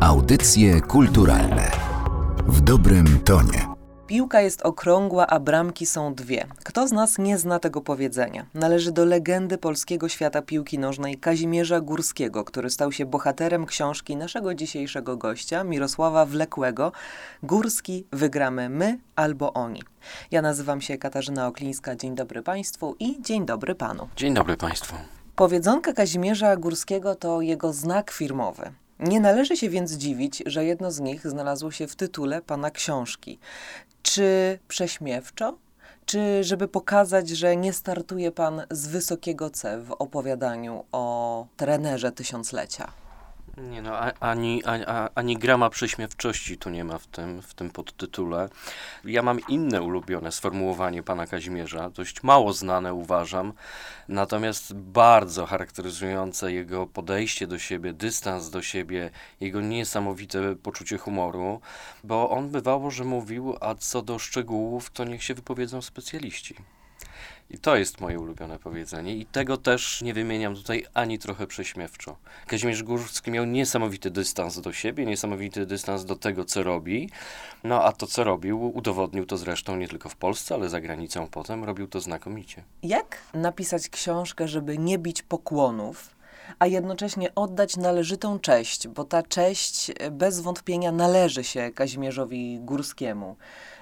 Audycje kulturalne w dobrym tonie. Piłka jest okrągła, a bramki są dwie. Kto z nas nie zna tego powiedzenia? Należy do legendy polskiego świata piłki nożnej Kazimierza Górskiego, który stał się bohaterem książki naszego dzisiejszego gościa, Mirosława Wlekłego. Górski wygramy my albo oni. Ja nazywam się Katarzyna Oklińska. Dzień dobry Państwu i dzień dobry Panu. Dzień dobry Państwu. Powiedzonka Kazimierza Górskiego to jego znak firmowy. Nie należy się więc dziwić, że jedno z nich znalazło się w tytule pana książki. Czy prześmiewczo? Czy żeby pokazać, że nie startuje pan z wysokiego C w opowiadaniu o trenerze tysiąclecia? Nie no, ani, ani, ani grama prześmiewczości tu nie ma w tym, w tym podtytule. Ja mam inne ulubione sformułowanie pana Kazimierza, dość mało znane uważam, natomiast bardzo charakteryzujące jego podejście do siebie, dystans do siebie, jego niesamowite poczucie humoru, bo on bywało, że mówił, a co do szczegółów, to niech się wypowiedzą specjaliści. I to jest moje ulubione powiedzenie i tego też nie wymieniam tutaj ani trochę prześmiewczo. Kazimierz Górski miał niesamowity dystans do siebie, niesamowity dystans do tego, co robi. No a to, co robił, udowodnił to zresztą nie tylko w Polsce, ale za granicą potem, robił to znakomicie. Jak napisać książkę, żeby nie bić pokłonów, a jednocześnie oddać należytą cześć, bo ta cześć bez wątpienia należy się Kazimierzowi Górskiemu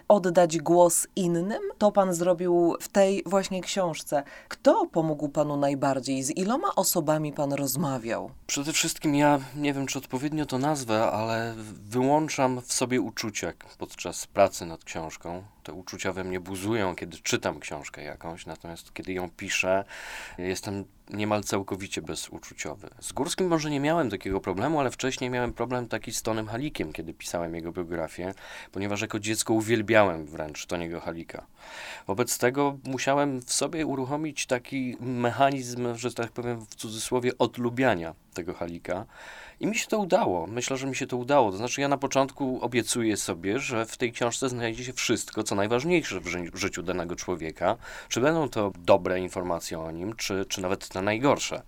oddać głos innym. To pan zrobił w tej właśnie książce. Kto pomógł panu najbardziej? Z iloma osobami pan rozmawiał? Przede wszystkim ja nie wiem, czy odpowiednio to nazwę, ale wyłączam w sobie uczucia podczas pracy nad książką. Te uczucia we mnie buzują, kiedy czytam książkę jakąś, natomiast kiedy ją piszę, jestem niemal całkowicie bezuczuciowy. Z Górskim może nie miałem takiego problemu, ale wcześniej miałem problem taki z Tonem Halikiem, kiedy pisałem jego biografię, ponieważ jako dziecko uwielbiałem wręcz Toniego Halika. Wobec tego musiałem w sobie uruchomić taki mechanizm, że tak powiem w cudzysłowie, odlubiania tego Halika. I mi się to udało. Myślę, że mi się to udało. To znaczy, ja na początku obiecuję sobie, że w tej książce znajdzie się wszystko, co najważniejsze w, ży w życiu danego człowieka. Czy będą to dobre informacje o nim, czy, czy nawet te najgorsze.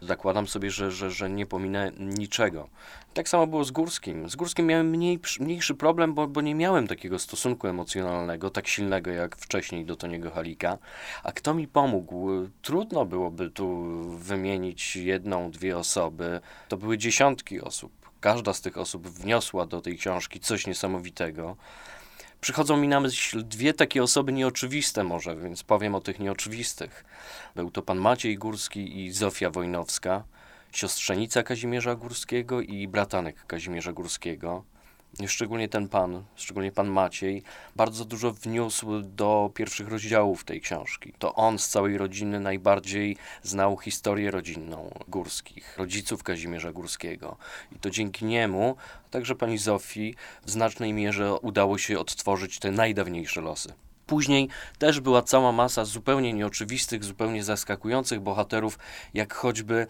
Zakładam sobie, że, że, że nie pominę niczego. Tak samo było z Górskim. Z Górskim miałem mniej, mniejszy problem, bo, bo nie miałem takiego stosunku emocjonalnego, tak silnego jak wcześniej do Toniego Halika. A kto mi pomógł? Trudno byłoby tu wymienić jedną, dwie osoby. To były dziesiątki osób. Każda z tych osób wniosła do tej książki coś niesamowitego. Przychodzą mi na myśl dwie takie osoby nieoczywiste może, więc powiem o tych nieoczywistych. Był to pan Maciej Górski i Zofia Wojnowska, siostrzenica Kazimierza Górskiego i bratanek Kazimierza Górskiego szczególnie ten pan, szczególnie pan Maciej, bardzo dużo wniósł do pierwszych rozdziałów tej książki. To on z całej rodziny najbardziej znał historię rodzinną Górskich, rodziców Kazimierza Górskiego. I to dzięki niemu, a także pani Zofii, w znacznej mierze udało się odtworzyć te najdawniejsze losy. Później też była cała masa zupełnie nieoczywistych, zupełnie zaskakujących bohaterów, jak choćby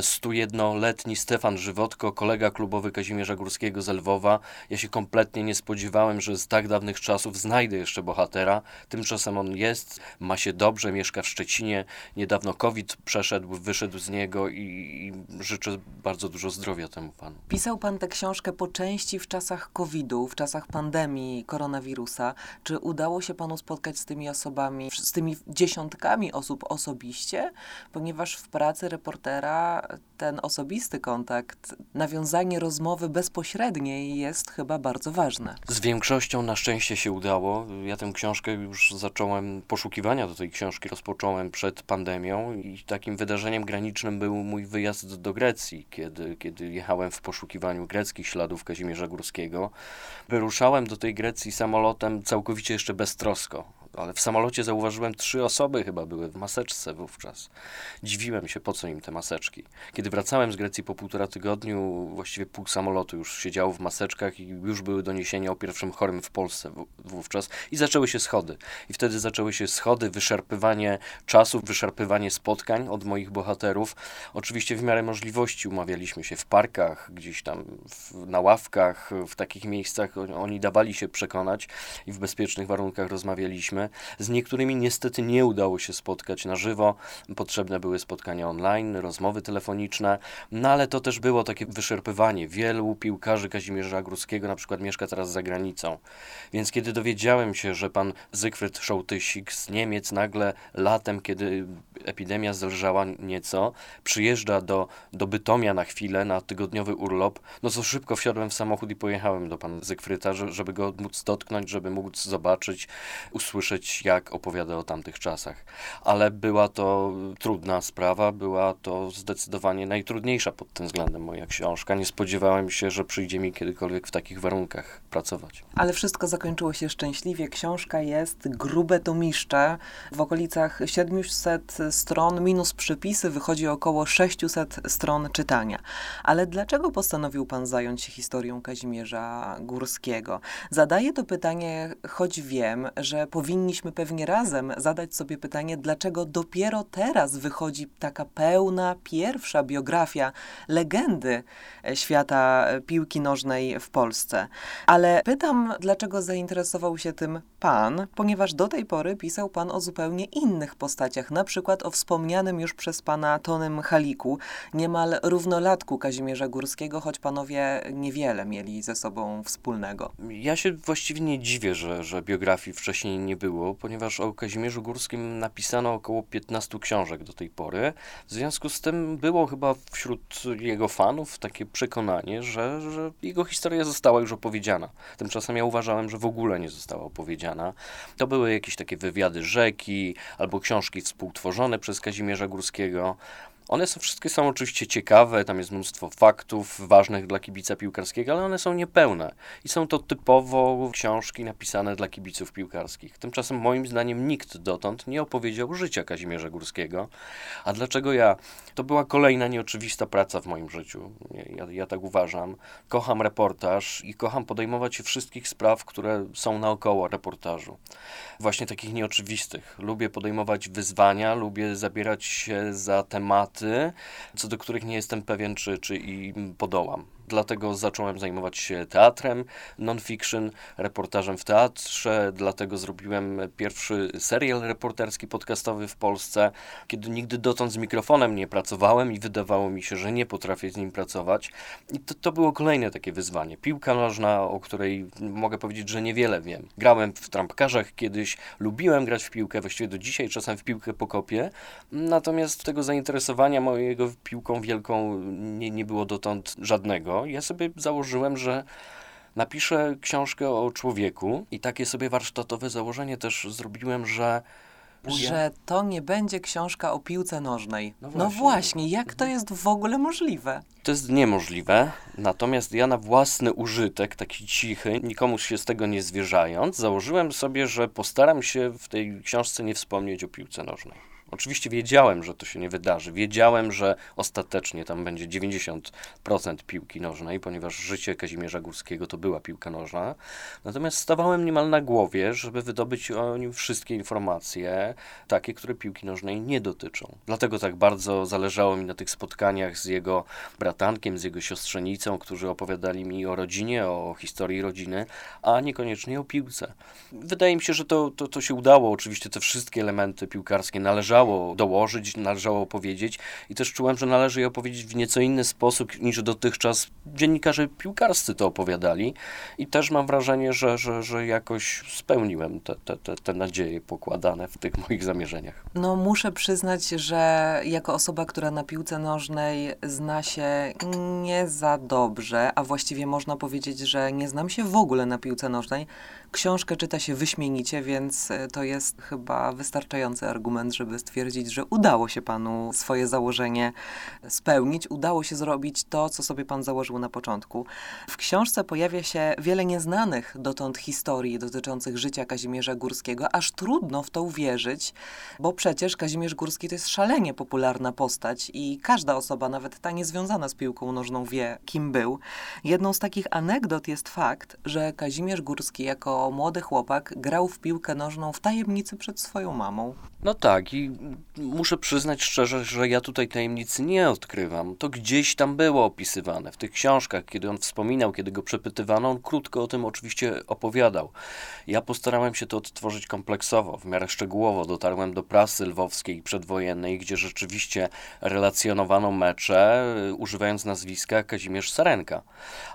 101-letni mm, Stefan Żywotko, kolega klubowy Kazimierza Górskiego z Lwowa. Ja się kompletnie nie spodziewałem, że z tak dawnych czasów znajdę jeszcze bohatera. Tymczasem on jest, ma się dobrze, mieszka w Szczecinie. Niedawno COVID przeszedł, wyszedł z niego i, i życzę bardzo dużo zdrowia temu panu. Pisał pan tę książkę po części w czasach COVID-u, w czasach pandemii koronawirusa. Czy udało się panu spotkać z tymi osobami, z tymi dziesiątkami osób osobiście, ponieważ w pracy reportera ten osobisty kontakt, nawiązanie rozmowy bezpośredniej jest chyba bardzo ważne. Z większością na szczęście się udało. Ja tę książkę już zacząłem, poszukiwania do tej książki rozpocząłem przed pandemią i takim wydarzeniem granicznym był mój wyjazd do Grecji, kiedy, kiedy jechałem w poszukiwaniu greckich śladów Kazimierza Górskiego. Wyruszałem do tej Grecji samolotem całkowicie jeszcze School. Ale w samolocie zauważyłem trzy osoby chyba były w maseczce wówczas. Dziwiłem się, po co im te maseczki. Kiedy wracałem z Grecji po półtora tygodniu, właściwie pół samolotu już siedziało w maseczkach i już były doniesienia o pierwszym chorym w Polsce wówczas i zaczęły się schody. I wtedy zaczęły się schody, wyszarpywanie czasu, wyszarpywanie spotkań od moich bohaterów. Oczywiście w miarę możliwości umawialiśmy się w parkach, gdzieś tam w, na ławkach, w takich miejscach. Oni dawali się przekonać i w bezpiecznych warunkach rozmawialiśmy Z niektórymi niestety nie udało się spotkać na żywo. Potrzebne były spotkania online, rozmowy telefoniczne, no ale to też było takie wyszerpywanie. Wielu piłkarzy Kazimierza Górskiego na przykład mieszka teraz za granicą. Więc kiedy dowiedziałem się, że pan Zygfryd Szołtysik z Niemiec nagle latem, kiedy epidemia zelżała nieco, przyjeżdża do, do Bytomia na chwilę, na tygodniowy urlop, no to szybko wsiadłem w samochód i pojechałem do pana Zygfryta, żeby go móc dotknąć, żeby móc zobaczyć, usłyszeć, jak opowiada o tamtych czasach. Ale była to trudna sprawa, była to zdecydowanie najtrudniejsza pod tym względem moja książka. Nie spodziewałem się, że przyjdzie mi kiedykolwiek w takich warunkach pracować. Ale wszystko zakończyło się szczęśliwie. Książka jest grube tomiszcze. W okolicach 700 stron minus przypisy wychodzi około 600 stron czytania. Ale dlaczego postanowił pan zająć się historią Kazimierza Górskiego? Zadaję to pytanie, choć wiem, że powinniśmy pewnie razem zadać sobie pytanie, dlaczego dopiero teraz wychodzi taka pełna, pierwsza biografia legendy świata piłki nożnej w Polsce. Ale pytam, dlaczego zainteresował się tym pan, ponieważ do tej pory pisał pan o zupełnie innych postaciach, na przykład o wspomnianym już przez pana Tonym Haliku, niemal równolatku Kazimierza Górskiego, choć panowie niewiele mieli ze sobą wspólnego. Ja się właściwie nie dziwię, że, że biografii wcześniej nie było, ponieważ o Kazimierzu Górskim napisano około 15 książek do tej pory. W związku z tym było chyba wśród jego fanów takie przekonanie, że, że jego historia została już opowiedziana. Tymczasem ja uważałem, że w ogóle nie została opowiedziana. To były jakieś takie wywiady rzeki albo książki współtworzone przez Kazimierza Górskiego. One są, wszystkie są oczywiście ciekawe, tam jest mnóstwo faktów ważnych dla kibica piłkarskiego, ale one są niepełne i są to typowo książki napisane dla kibiców piłkarskich. Tymczasem moim zdaniem nikt dotąd nie opowiedział życia Kazimierza Górskiego. A dlaczego ja? To była kolejna nieoczywista praca w moim życiu. Ja, ja tak uważam. Kocham reportaż i kocham podejmować się wszystkich spraw, które są naokoło reportażu. Właśnie takich nieoczywistych. Lubię podejmować wyzwania, lubię zabierać się za tematy, co do których nie jestem pewien, czy, czy im podołam dlatego zacząłem zajmować się teatrem, non-fiction, reportażem w teatrze, dlatego zrobiłem pierwszy serial reporterski podcastowy w Polsce, kiedy nigdy dotąd z mikrofonem nie pracowałem i wydawało mi się, że nie potrafię z nim pracować. I to, to było kolejne takie wyzwanie. Piłka nożna, o której mogę powiedzieć, że niewiele wiem. Grałem w trampkarzach kiedyś, lubiłem grać w piłkę, właściwie do dzisiaj czasem w piłkę pokopię, natomiast tego zainteresowania mojego piłką wielką nie, nie było dotąd żadnego ja sobie założyłem, że napiszę książkę o człowieku i takie sobie warsztatowe założenie też zrobiłem, że że to nie będzie książka o piłce nożnej. No właśnie, no właśnie jak to jest w ogóle możliwe? To jest niemożliwe, natomiast ja na własny użytek, taki cichy, nikomu się z tego nie zwierzając, założyłem sobie, że postaram się w tej książce nie wspomnieć o piłce nożnej. Oczywiście wiedziałem, że to się nie wydarzy. Wiedziałem, że ostatecznie tam będzie 90% piłki nożnej, ponieważ życie Kazimierza Górskiego to była piłka nożna. Natomiast stawałem niemal na głowie, żeby wydobyć o nim wszystkie informacje, takie, które piłki nożnej nie dotyczą. Dlatego tak bardzo zależało mi na tych spotkaniach z jego bratankiem, z jego siostrzenicą, którzy opowiadali mi o rodzinie, o historii rodziny, a niekoniecznie o piłce. Wydaje mi się, że to, to, to się udało. Oczywiście te wszystkie elementy piłkarskie należały należało dołożyć, należało opowiedzieć i też czułem, że należy je opowiedzieć w nieco inny sposób niż dotychczas dziennikarze piłkarscy to opowiadali i też mam wrażenie, że, że, że jakoś spełniłem te, te, te, te nadzieje pokładane w tych moich zamierzeniach. No muszę przyznać, że jako osoba, która na piłce nożnej zna się nie za dobrze, a właściwie można powiedzieć, że nie znam się w ogóle na piłce nożnej, książkę czyta się wyśmienicie, więc e, to jest chyba wystarczający argument, żeby stwierdzić, że udało się panu swoje założenie spełnić, udało się zrobić to, co sobie pan założył na początku. W książce pojawia się wiele nieznanych dotąd historii dotyczących życia Kazimierza Górskiego, aż trudno w to uwierzyć, bo przecież Kazimierz Górski to jest szalenie popularna postać i każda osoba, nawet ta niezwiązana z piłką nożną, wie, kim był. Jedną z takich anegdot jest fakt, że Kazimierz Górski młody chłopak grał w piłkę nożną w tajemnicy przed swoją mamą. No tak, i muszę przyznać szczerze, że ja tutaj tajemnicy nie odkrywam. To gdzieś tam było opisywane w tych książkach, kiedy on wspominał, kiedy go przepytywano, on krótko o tym oczywiście opowiadał. Ja postarałem się to odtworzyć kompleksowo, w miarę szczegółowo. Dotarłem do prasy lwowskiej przedwojennej, gdzie rzeczywiście relacjonowano mecze, używając nazwiska Kazimierz Sarenka.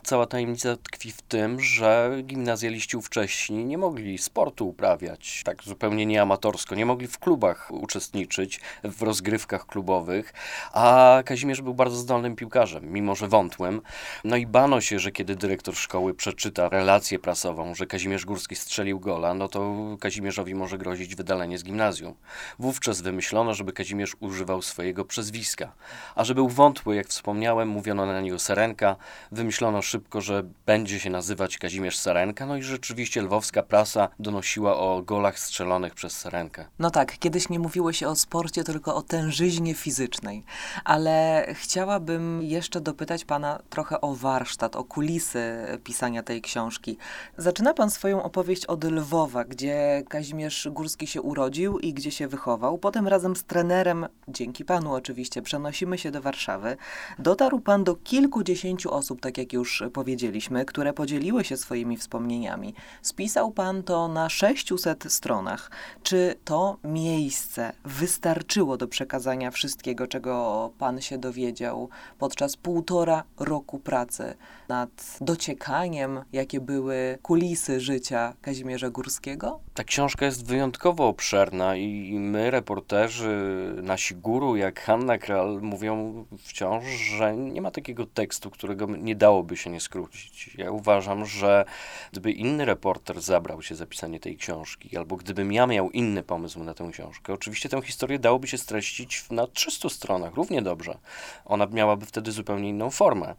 Cała tajemnica tkwi w tym, że gimnazjaliści ówcześni nie mogli sportu uprawiać tak zupełnie nieamatorsko, nie mogli w klubach uczestniczyć, w rozgrywkach klubowych, a Kazimierz był bardzo zdolnym piłkarzem, mimo że wątłym. No i bano się, że kiedy dyrektor szkoły przeczyta relację prasową, że Kazimierz Górski strzelił gola, no to Kazimierzowi może grozić wydalenie z gimnazjum. Wówczas wymyślono, żeby Kazimierz używał swojego przezwiska. A że był wątły, jak wspomniałem, mówiono na niego Serenka, wymyślono szybko, że będzie się nazywać Kazimierz Serenka, no i rzeczywiście lwowska prasa donosiła o golach strzelonych przez Serenkę. No tak, kiedyś nie mówiło się o sporcie, tylko o tężyźnie fizycznej. Ale chciałabym jeszcze dopytać pana trochę o warsztat, o kulisy pisania tej książki. Zaczyna pan swoją opowieść od Lwowa, gdzie Kazimierz Górski się urodził i gdzie się wychował. Potem razem z trenerem, dzięki panu oczywiście, przenosimy się do Warszawy. Dotarł pan do kilkudziesięciu osób, tak jak już powiedzieliśmy, które podzieliły się swoimi wspomnieniami. Spisał pan to na 600 stronach. Czy to miejsce wystarczyło do przekazania wszystkiego, czego pan się dowiedział podczas półtora roku pracy nad dociekaniem, jakie były kulisy życia Kazimierza Górskiego? Ta książka jest wyjątkowo obszerna i my, reporterzy, nasi guru, jak Hanna Kral, mówią wciąż, że nie ma takiego tekstu, którego nie dałoby się nie skrócić. Ja uważam, że gdyby inny reporter zabrał się za pisanie tej książki, albo gdybym ja miał inny pomysł na tę książkę, oczywiście tę historię dałoby się streścić na 300 stronach, równie dobrze. Ona miałaby wtedy zupełnie inną formę.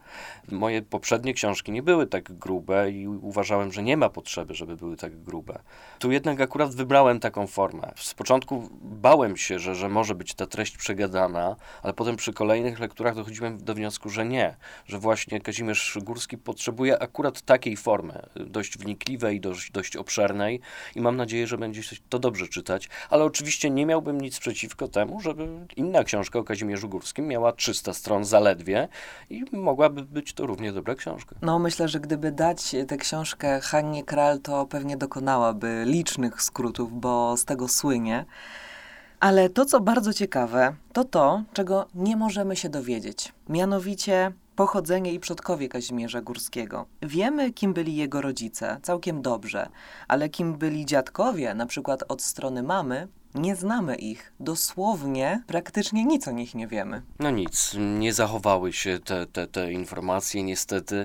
Moje poprzednie książki nie były tak grube i uważałem, że nie ma potrzeby, żeby były tak grube. Tu jednak akurat wybrałem taką formę. Z początku bałem się, że, że może być ta treść przegadana, ale potem przy kolejnych lekturach dochodziłem do wniosku, że nie, że właśnie Kazimierz Górski potrzebuje akurat takiej formy, dość wnikliwej, dość, dość obszernej i mam nadzieję, że będzie się to dobrze czytać, ale oczywiście nie miałbym nic przeciwko temu, żeby inna książka o Kazimierzu Górskim miała 300 stron zaledwie i mogłaby być to równie dobra książka. No myślę, że gdyby dać tę książkę Hannie Kral, to pewnie dokonałaby licznych skrótów, bo z tego słynie. Ale to, co bardzo ciekawe, to to, czego nie możemy się dowiedzieć. Mianowicie pochodzenie i przodkowie Kazimierza Górskiego. Wiemy, kim byli jego rodzice, całkiem dobrze, ale kim byli dziadkowie, na przykład od strony mamy, nie znamy ich. Dosłownie praktycznie nic o nich nie wiemy. No nic, nie zachowały się te, te, te informacje. Niestety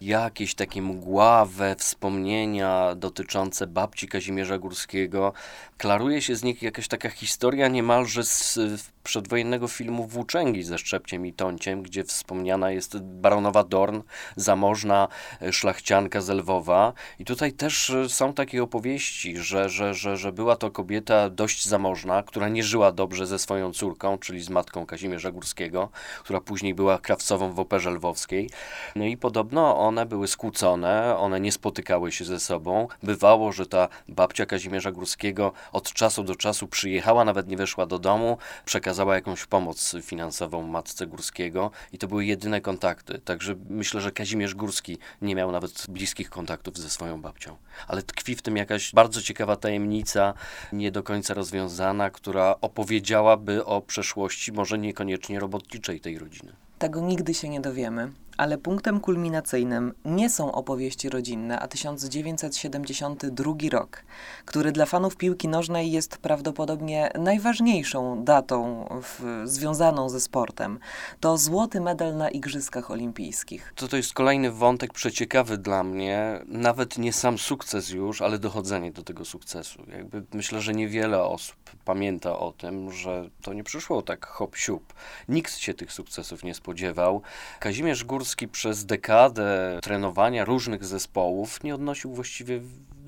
jakieś takie mgławe wspomnienia dotyczące babci Kazimierza Górskiego. Klaruje się z nich jakaś taka historia niemalże z przedwojennego filmu Włóczęgi ze Szczepciem i Tonciem, gdzie wspomniana jest baronowa Dorn, zamożna e, szlachcianka z Lwowa. I tutaj też e, są takie opowieści, że, że, że, że była to kobieta dość zamożna, która nie żyła dobrze ze swoją córką, czyli z matką Kazimierza Górskiego, która później była krawcową w Operze Lwowskiej. No i podobno one były skłócone, one nie spotykały się ze sobą. Bywało, że ta babcia Kazimierza Górskiego od czasu do czasu przyjechała, nawet nie weszła do domu, przekazała jakąś pomoc finansową matce Górskiego i to były jedyne kontakty. Także myślę, że Kazimierz Górski nie miał nawet bliskich kontaktów ze swoją babcią. Ale tkwi w tym jakaś bardzo ciekawa tajemnica, nie do końca rozwiązana, która opowiedziałaby o przeszłości, może niekoniecznie robotniczej tej rodziny. Tego nigdy się nie dowiemy ale punktem kulminacyjnym nie są opowieści rodzinne, a 1972 rok, który dla fanów piłki nożnej jest prawdopodobnie najważniejszą datą w, związaną ze sportem. To złoty medal na Igrzyskach Olimpijskich. To, to jest kolejny wątek przeciekawy dla mnie, nawet nie sam sukces już, ale dochodzenie do tego sukcesu. Jakby myślę, że niewiele osób pamięta o tym, że to nie przyszło tak hop siup. Nikt się tych sukcesów nie spodziewał. Kazimierz Górski przez dekadę trenowania różnych zespołów nie odnosił właściwie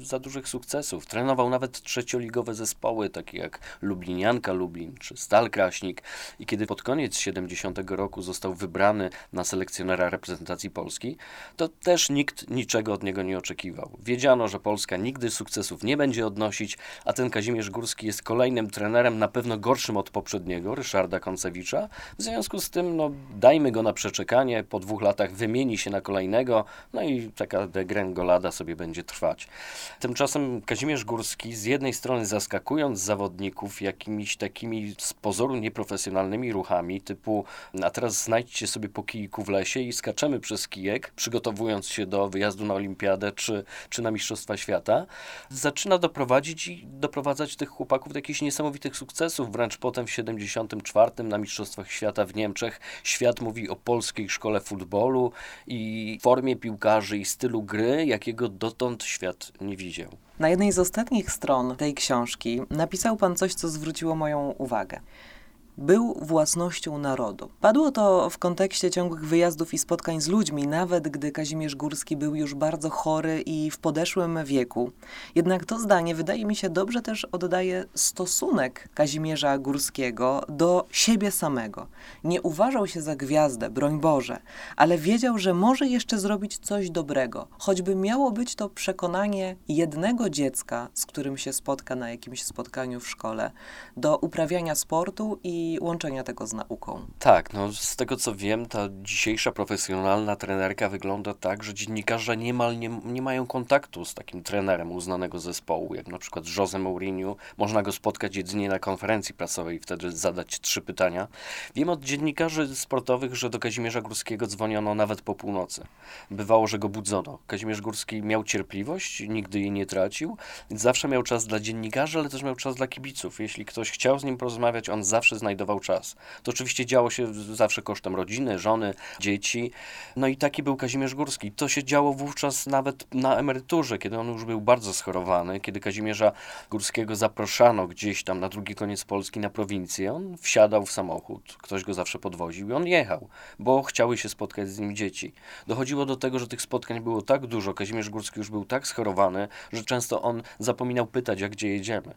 za dużych sukcesów. Trenował nawet trzecioligowe zespoły, takie jak Lublinianka Lublin czy Stal Kraśnik. I kiedy pod koniec 70 roku został wybrany na selekcjonera reprezentacji Polski, to też nikt niczego od niego nie oczekiwał. Wiedziano, że Polska nigdy sukcesów nie będzie odnosić, a ten Kazimierz Górski jest kolejnym trenerem, na pewno gorszym od poprzedniego, Ryszarda Koncewicza. W związku z tym, no, dajmy go na przeczekanie, po dwóch latach wymieni się na kolejnego, no i taka degrengolada sobie będzie trwać. Tymczasem Kazimierz Górski z jednej strony zaskakując zawodników jakimiś takimi z pozoru nieprofesjonalnymi ruchami, typu a teraz znajdźcie sobie po kijku w lesie i skaczemy przez kijek, przygotowując się do wyjazdu na olimpiadę czy, czy na Mistrzostwa Świata, zaczyna doprowadzić i doprowadzać tych chłopaków do jakichś niesamowitych sukcesów. Wręcz potem w 74 na Mistrzostwach Świata w Niemczech świat mówi o polskiej szkole futbolu i formie piłkarzy i stylu gry, jakiego dotąd świat nie widział. Na jednej z ostatnich stron tej książki napisał pan coś, co zwróciło moją uwagę był własnością narodu. Padło to w kontekście ciągłych wyjazdów i spotkań z ludźmi, nawet gdy Kazimierz Górski był już bardzo chory i w podeszłym wieku. Jednak to zdanie wydaje mi się dobrze też oddaje stosunek Kazimierza Górskiego do siebie samego. Nie uważał się za gwiazdę, broń Boże, ale wiedział, że może jeszcze zrobić coś dobrego, choćby miało być to przekonanie jednego dziecka, z którym się spotka na jakimś spotkaniu w szkole, do uprawiania sportu i i łączenia tego z nauką. Tak, no z tego co wiem, ta dzisiejsza profesjonalna trenerka wygląda tak, że dziennikarze niemal nie, nie mają kontaktu z takim trenerem uznanego zespołu, jak na przykład Jose Mourinho. Można go spotkać jedynie na konferencji prasowej i wtedy zadać trzy pytania. Wiem od dziennikarzy sportowych, że do Kazimierza Górskiego dzwoniono nawet po północy. Bywało, że go budzono. Kazimierz Górski miał cierpliwość, nigdy jej nie tracił, zawsze miał czas dla dziennikarzy, ale też miał czas dla kibiców. Jeśli ktoś chciał z nim porozmawiać, on zawsze znajdował znajdował czas. To oczywiście działo się zawsze kosztem rodziny, żony, dzieci. No i taki był Kazimierz Górski. To się działo wówczas nawet na emeryturze, kiedy on już był bardzo schorowany, kiedy Kazimierza Górskiego zapraszano gdzieś tam na drugi koniec Polski, na prowincję. On wsiadał w samochód, ktoś go zawsze podwoził i on jechał, bo chciały się spotkać z nim dzieci. Dochodziło do tego, że tych spotkań było tak dużo, Kazimierz Górski już był tak schorowany, że często on zapominał pytać, jak gdzie jedziemy.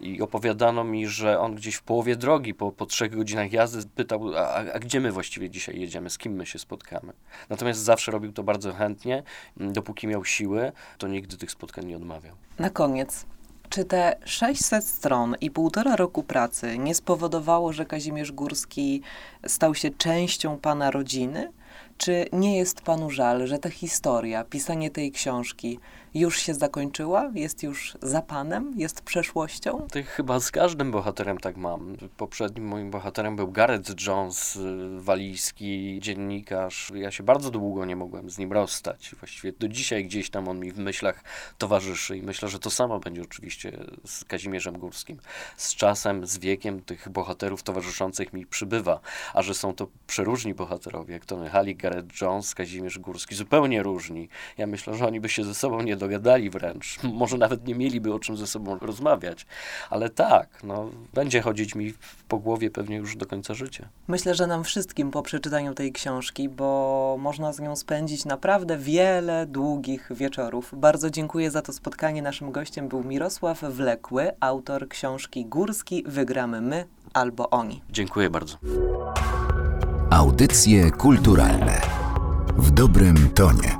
I opowiadano mi, że on gdzieś w połowie drogi po po trzech godzinach jazdy pytał, a, a gdzie my właściwie dzisiaj jedziemy, z kim my się spotkamy. Natomiast zawsze robił to bardzo chętnie, mm, dopóki miał siły, to nigdy tych spotkań nie odmawiał. Na koniec, czy te 600 stron i półtora roku pracy nie spowodowało, że Kazimierz Górski stał się częścią pana rodziny? Czy nie jest panu żal, że ta historia, pisanie tej książki już się zakończyła? Jest już za panem? Jest przeszłością? To chyba z każdym bohaterem tak mam. Poprzednim moim bohaterem był Gareth Jones, y, walijski dziennikarz. Ja się bardzo długo nie mogłem z nim rozstać. Właściwie do dzisiaj gdzieś tam on mi w myślach towarzyszy i myślę, że to samo będzie oczywiście z Kazimierzem Górskim. Z czasem, z wiekiem tych bohaterów towarzyszących mi przybywa, a że są to przeróżni bohaterowie, jak Tony Halik, Gareth Jones, Kazimierz Górski, zupełnie różni. Ja myślę, że oni by się ze sobą nie dogadali wręcz. Może nawet nie mieliby o czym ze sobą rozmawiać. Ale tak, no, będzie chodzić mi po głowie pewnie już do końca życia. Myślę, że nam wszystkim po przeczytaniu tej książki, bo można z nią spędzić naprawdę wiele długich wieczorów. Bardzo dziękuję za to spotkanie. Naszym gościem był Mirosław Wlekły, autor książki Górski Wygramy My albo Oni. Dziękuję bardzo. Audycje kulturalne w dobrym tonie.